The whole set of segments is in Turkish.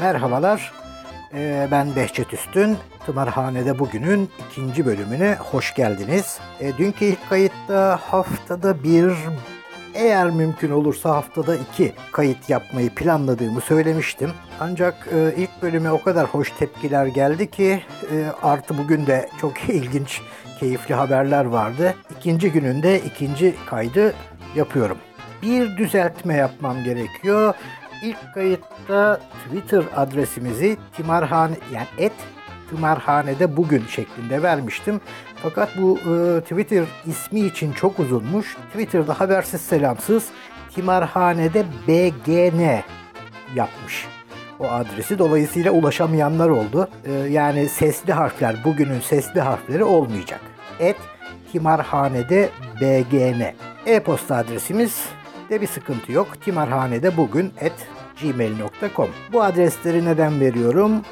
Merhabalar, ee, ben Behçet Üstün. Tımarhane'de bugünün ikinci bölümüne hoş geldiniz. Ee, dünkü ilk kayıtta haftada bir, eğer mümkün olursa haftada iki kayıt yapmayı planladığımı söylemiştim. Ancak e, ilk bölüme o kadar hoş tepkiler geldi ki e, artı bugün de çok ilginç, keyifli haberler vardı. İkinci gününde ikinci kaydı yapıyorum. Bir düzeltme yapmam gerekiyor. İlk kayıtta Twitter adresimizi timarhane yani et timarhanede bugün şeklinde vermiştim. Fakat bu e, Twitter ismi için çok uzunmuş. Twitter'da habersiz selamsız timarhanede bgn yapmış o adresi. Dolayısıyla ulaşamayanlar oldu. E, yani sesli harfler bugünün sesli harfleri olmayacak. Et timarhanede bgn. E-posta adresimiz de bir sıkıntı yok. Timarhanede bugün et gmail.com. Bu adresleri neden veriyorum?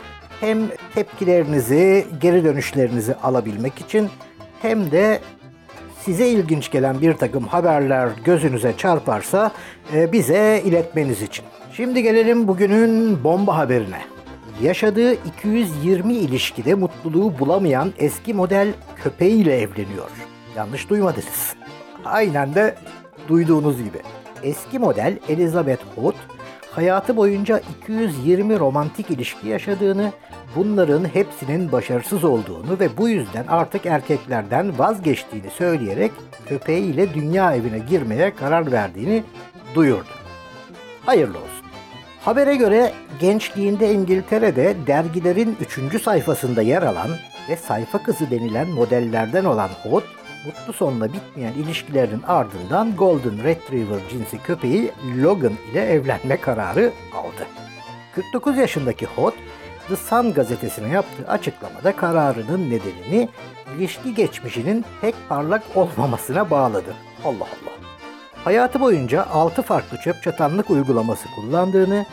Hem tepkilerinizi, geri dönüşlerinizi alabilmek için hem de size ilginç gelen bir takım haberler gözünüze çarparsa e, bize iletmeniz için. Şimdi gelelim bugünün bomba haberine. Yaşadığı 220 ilişkide mutluluğu bulamayan eski model köpeğiyle evleniyor. Yanlış duymadınız. Aynen de duyduğunuz gibi. Eski model Elizabeth Hood, hayatı boyunca 220 romantik ilişki yaşadığını, bunların hepsinin başarısız olduğunu ve bu yüzden artık erkeklerden vazgeçtiğini söyleyerek köpeğiyle dünya evine girmeye karar verdiğini duyurdu. Hayırlı olsun. Habere göre gençliğinde İngiltere'de dergilerin 3. sayfasında yer alan ve sayfa kızı denilen modellerden olan Hood, mutlu sonla bitmeyen ilişkilerin ardından Golden Retriever cinsi köpeği Logan ile evlenme kararı aldı. 49 yaşındaki Hot, The Sun gazetesine yaptığı açıklamada kararının nedenini ilişki geçmişinin pek parlak olmamasına bağladı. Allah Allah. Hayatı boyunca 6 farklı çöp çatanlık uygulaması kullandığını,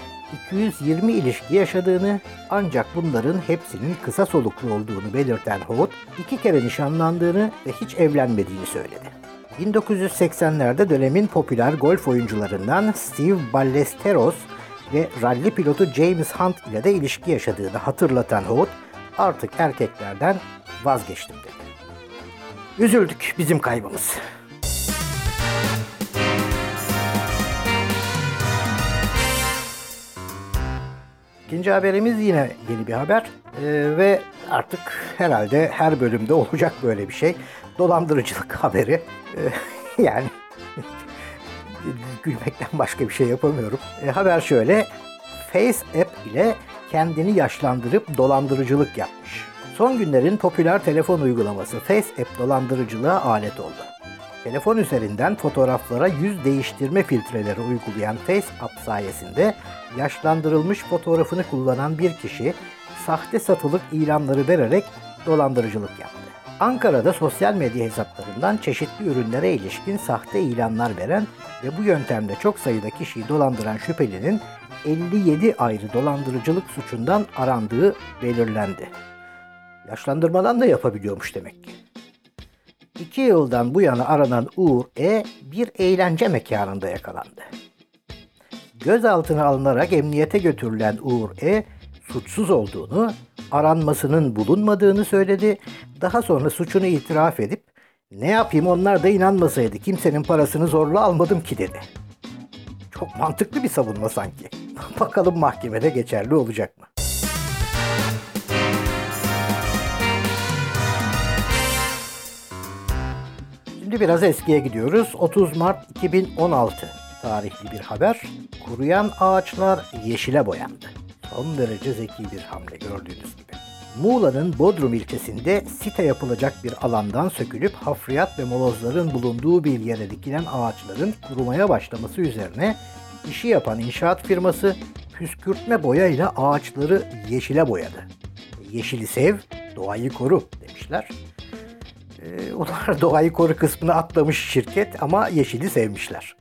220 ilişki yaşadığını ancak bunların hepsinin kısa soluklu olduğunu belirten Holt, iki kere nişanlandığını ve hiç evlenmediğini söyledi. 1980'lerde dönemin popüler golf oyuncularından Steve Ballesteros ve ralli pilotu James Hunt ile de ilişki yaşadığını hatırlatan Holt, artık erkeklerden vazgeçtim dedi. Üzüldük bizim kaybımız. İkinci haberimiz yine yeni bir haber ee, ve artık herhalde her bölümde olacak böyle bir şey. Dolandırıcılık haberi. Ee, yani gülmekten başka bir şey yapamıyorum. Ee, haber şöyle. Face App ile kendini yaşlandırıp dolandırıcılık yapmış. Son günlerin popüler telefon uygulaması Face App dolandırıcılığa alet oldu. Telefon üzerinden fotoğraflara yüz değiştirme filtreleri uygulayan FaceApp sayesinde yaşlandırılmış fotoğrafını kullanan bir kişi sahte satılık ilanları vererek dolandırıcılık yaptı. Ankara'da sosyal medya hesaplarından çeşitli ürünlere ilişkin sahte ilanlar veren ve bu yöntemle çok sayıda kişiyi dolandıran şüphelinin 57 ayrı dolandırıcılık suçundan arandığı belirlendi. Yaşlandırmadan da yapabiliyormuş demek ki. İki yıldan bu yana aranan Uğur E bir eğlence mekanında yakalandı. Gözaltına alınarak emniyete götürülen Uğur E suçsuz olduğunu, aranmasının bulunmadığını söyledi. Daha sonra suçunu itiraf edip ne yapayım onlar da inanmasaydı kimsenin parasını zorla almadım ki dedi. Çok mantıklı bir savunma sanki. Bakalım mahkemede geçerli olacak mı? Şimdi biraz eskiye gidiyoruz. 30 Mart 2016 tarihli bir haber. Kuruyan ağaçlar yeşile boyandı. Son derece zeki bir hamle gördüğünüz gibi. Muğla'nın Bodrum ilçesinde site yapılacak bir alandan sökülüp hafriyat ve molozların bulunduğu bir yere dikilen ağaçların kurumaya başlaması üzerine işi yapan inşaat firması püskürtme boyayla ağaçları yeşile boyadı. Yeşili sev, doğayı koru demişler. Ee, onlar doğayı koru kısmını atlamış şirket ama yeşili sevmişler.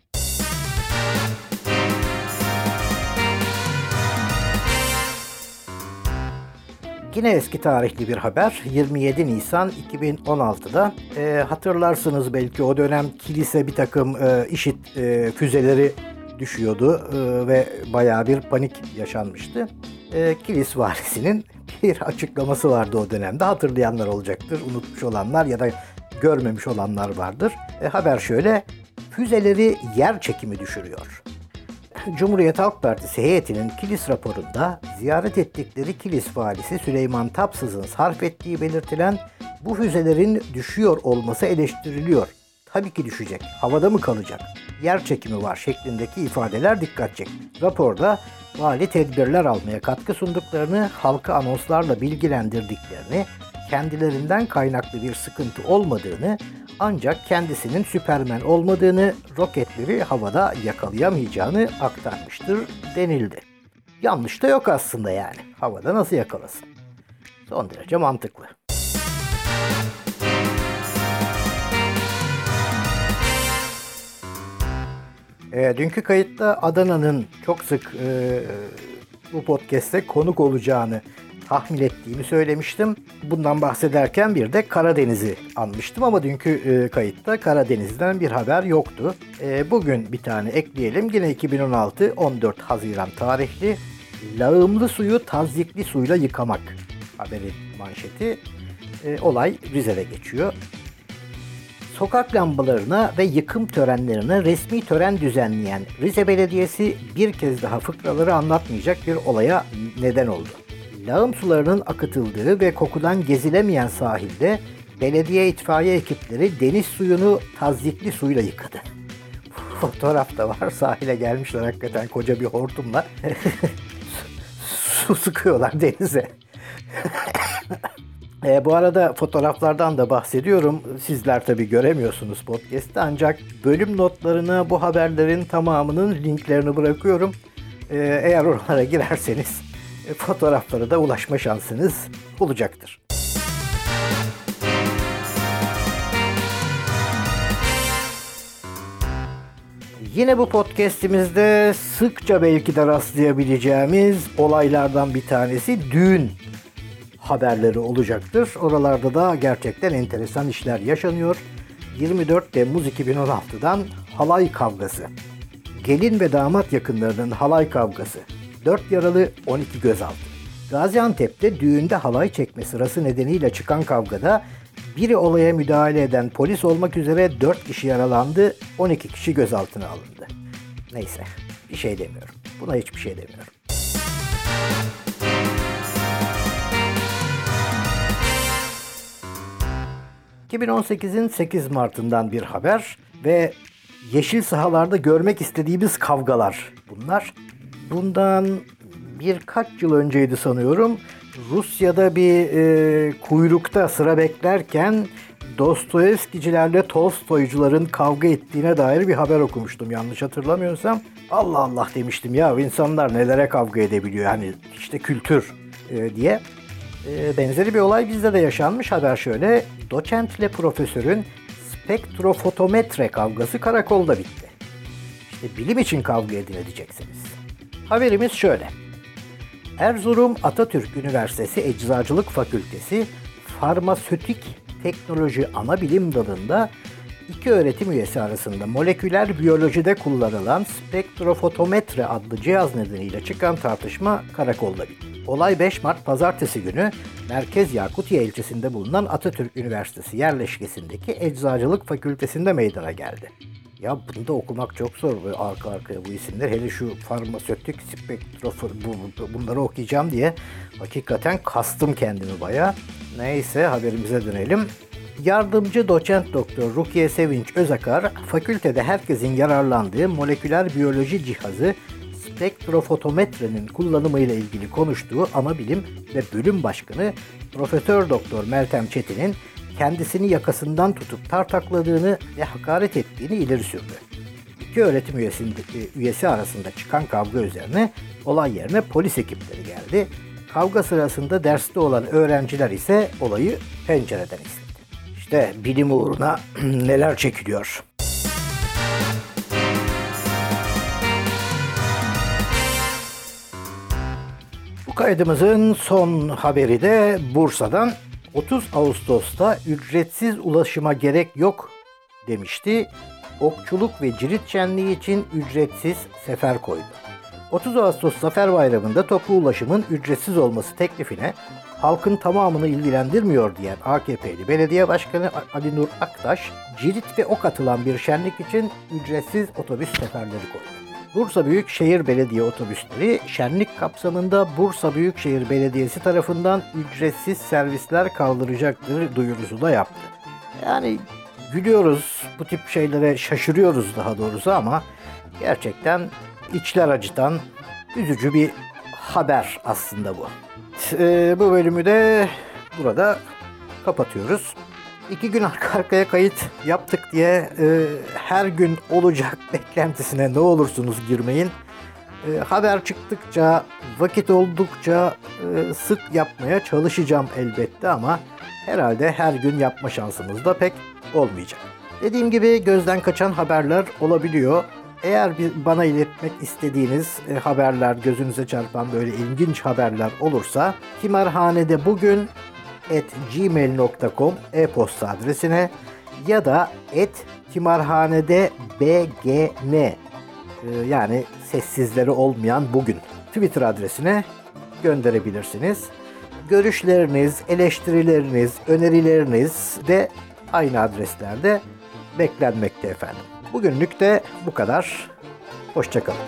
Yine eski tarihli bir haber. 27 Nisan 2016'da e, hatırlarsınız belki o dönem kilise bir takım e, işit e, füzeleri düşüyordu e, ve bayağı bir panik yaşanmıştı. E, kilis varisinin bir açıklaması vardı o dönemde. Hatırlayanlar olacaktır, unutmuş olanlar ya da görmemiş olanlar vardır. E, haber şöyle, füzeleri yer çekimi düşürüyor. Cumhuriyet Halk Partisi heyetinin Kilis raporunda ziyaret ettikleri Kilis valisi Süleyman Tapsız'ın sarf ettiği belirtilen bu füzelerin düşüyor olması eleştiriliyor. Tabii ki düşecek. Havada mı kalacak? Yer çekimi var şeklindeki ifadeler dikkat çekti. Raporda vali tedbirler almaya katkı sunduklarını, halkı anonslarla bilgilendirdiklerini, kendilerinden kaynaklı bir sıkıntı olmadığını, ancak kendisinin Süpermen olmadığını, roketleri havada yakalayamayacağını aktarmıştır denildi. Yanlış da yok aslında yani. Havada nasıl yakalasın? Son derece mantıklı. E, dünkü kayıtta Adana'nın çok sık e, bu podcast'te konuk olacağını tahmin ettiğimi söylemiştim. Bundan bahsederken bir de Karadeniz'i anmıştım ama dünkü e, kayıtta Karadeniz'den bir haber yoktu. E, bugün bir tane ekleyelim. Yine 2016 14 Haziran tarihli lağımlı suyu tazyikli suyla yıkamak haberin manşeti. E, olay Rize'de geçiyor. Sokak lambalarına ve yıkım törenlerine resmi tören düzenleyen Rize Belediyesi bir kez daha fıkraları anlatmayacak bir olaya neden oldu. Lağım sularının akıtıldığı ve kokudan gezilemeyen sahilde belediye itfaiye ekipleri deniz suyunu tazyikli suyla yıkadı. Fotoğraf da var. Sahile gelmişler hakikaten koca bir hortumla. Su sıkıyorlar denize. E, bu arada fotoğraflardan da bahsediyorum. Sizler tabii göremiyorsunuz podcast'te ancak bölüm notlarına bu haberlerin tamamının linklerini bırakıyorum. E, eğer oralara girerseniz e, fotoğraflara da ulaşma şansınız olacaktır. Yine bu podcast'imizde sıkça belki de rastlayabileceğimiz olaylardan bir tanesi düğün haberleri olacaktır. Oralarda da gerçekten enteresan işler yaşanıyor. 24 Temmuz 2016'dan halay kavgası. Gelin ve damat yakınlarının halay kavgası. 4 yaralı 12 gözaltı. Gaziantep'te düğünde halay çekme sırası nedeniyle çıkan kavgada biri olaya müdahale eden polis olmak üzere 4 kişi yaralandı, 12 kişi gözaltına alındı. Neyse, bir şey demiyorum. Buna hiçbir şey demiyorum. 2018'in 8 Mart'ından bir haber ve yeşil sahalarda görmek istediğimiz kavgalar bunlar. Bundan birkaç yıl önceydi sanıyorum. Rusya'da bir e, kuyrukta sıra beklerken Dostoyevskicilerle Tolstoycuların kavga ettiğine dair bir haber okumuştum yanlış hatırlamıyorsam. Allah Allah demiştim ya insanlar nelere kavga edebiliyor hani işte kültür e, diye. E, benzeri bir olay bizde de yaşanmış haber şöyle. Doçentle profesörün spektrofotometre kavgası karakolda bitti. İşte bilim için kavga edin edeceksiniz. Haberimiz şöyle. Erzurum Atatürk Üniversitesi Eczacılık Fakültesi Farmasötik Teknoloji Ana Bilim Dalı'nda iki öğretim üyesi arasında moleküler biyolojide kullanılan spektrofotometre adlı cihaz nedeniyle çıkan tartışma karakolda bitti. Olay 5 Mart pazartesi günü Merkez Yakutiye ilçesinde bulunan Atatürk Üniversitesi yerleşkesindeki Eczacılık Fakültesinde meydana geldi. Ya bunu da okumak çok zor böyle arka arkaya bu isimler. Hele şu farmasötik spektrofor bu, bunları okuyacağım diye hakikaten kastım kendimi baya. Neyse haberimize dönelim. Yardımcı doçent doktor Rukiye Sevinç Özakar, fakültede herkesin yararlandığı moleküler biyoloji cihazı spektrofotometrenin kullanımıyla ilgili konuştuğu ana bilim ve bölüm başkanı Profesör Doktor Meltem Çetin'in kendisini yakasından tutup tartakladığını ve hakaret ettiğini ileri sürdü. İki öğretim üyesi arasında çıkan kavga üzerine olay yerine polis ekipleri geldi. Kavga sırasında derste olan öğrenciler ise olayı pencereden izledi. İşte bilim uğruna neler çekiliyor. Kaydımızın son haberi de Bursa'dan 30 Ağustos'ta ücretsiz ulaşıma gerek yok demişti. Okçuluk ve cirit şenliği için ücretsiz sefer koydu. 30 Ağustos Zafer Bayramı'nda toplu ulaşımın ücretsiz olması teklifine halkın tamamını ilgilendirmiyor diyen AKP'li Belediye Başkanı Ali Nur Aktaş, cirit ve ok atılan bir şenlik için ücretsiz otobüs seferleri koydu. Bursa Büyükşehir Belediye otobüsleri şenlik kapsamında Bursa Büyükşehir Belediyesi tarafından ücretsiz servisler kaldıracaktır duyurusu da yaptı. Yani gülüyoruz, bu tip şeylere şaşırıyoruz daha doğrusu ama gerçekten içler acıtan üzücü bir haber aslında bu. Ee, bu bölümü de burada kapatıyoruz. İki gün arka arkaya kayıt yaptık diye e, her gün olacak beklentisine ne olursunuz girmeyin. E, haber çıktıkça, vakit oldukça e, sık yapmaya çalışacağım elbette ama herhalde her gün yapma şansımız da pek olmayacak. Dediğim gibi gözden kaçan haberler olabiliyor. Eğer bir bana iletmek istediğiniz e, haberler, gözünüze çarpan böyle ilginç haberler olursa Timarhane'de bugün at gmail.com e-posta adresine ya da et timarhanede bgn e, yani sessizleri olmayan bugün Twitter adresine gönderebilirsiniz. Görüşleriniz, eleştirileriniz, önerileriniz de aynı adreslerde beklenmekte efendim. Bugünlük de bu kadar. Hoşçakalın.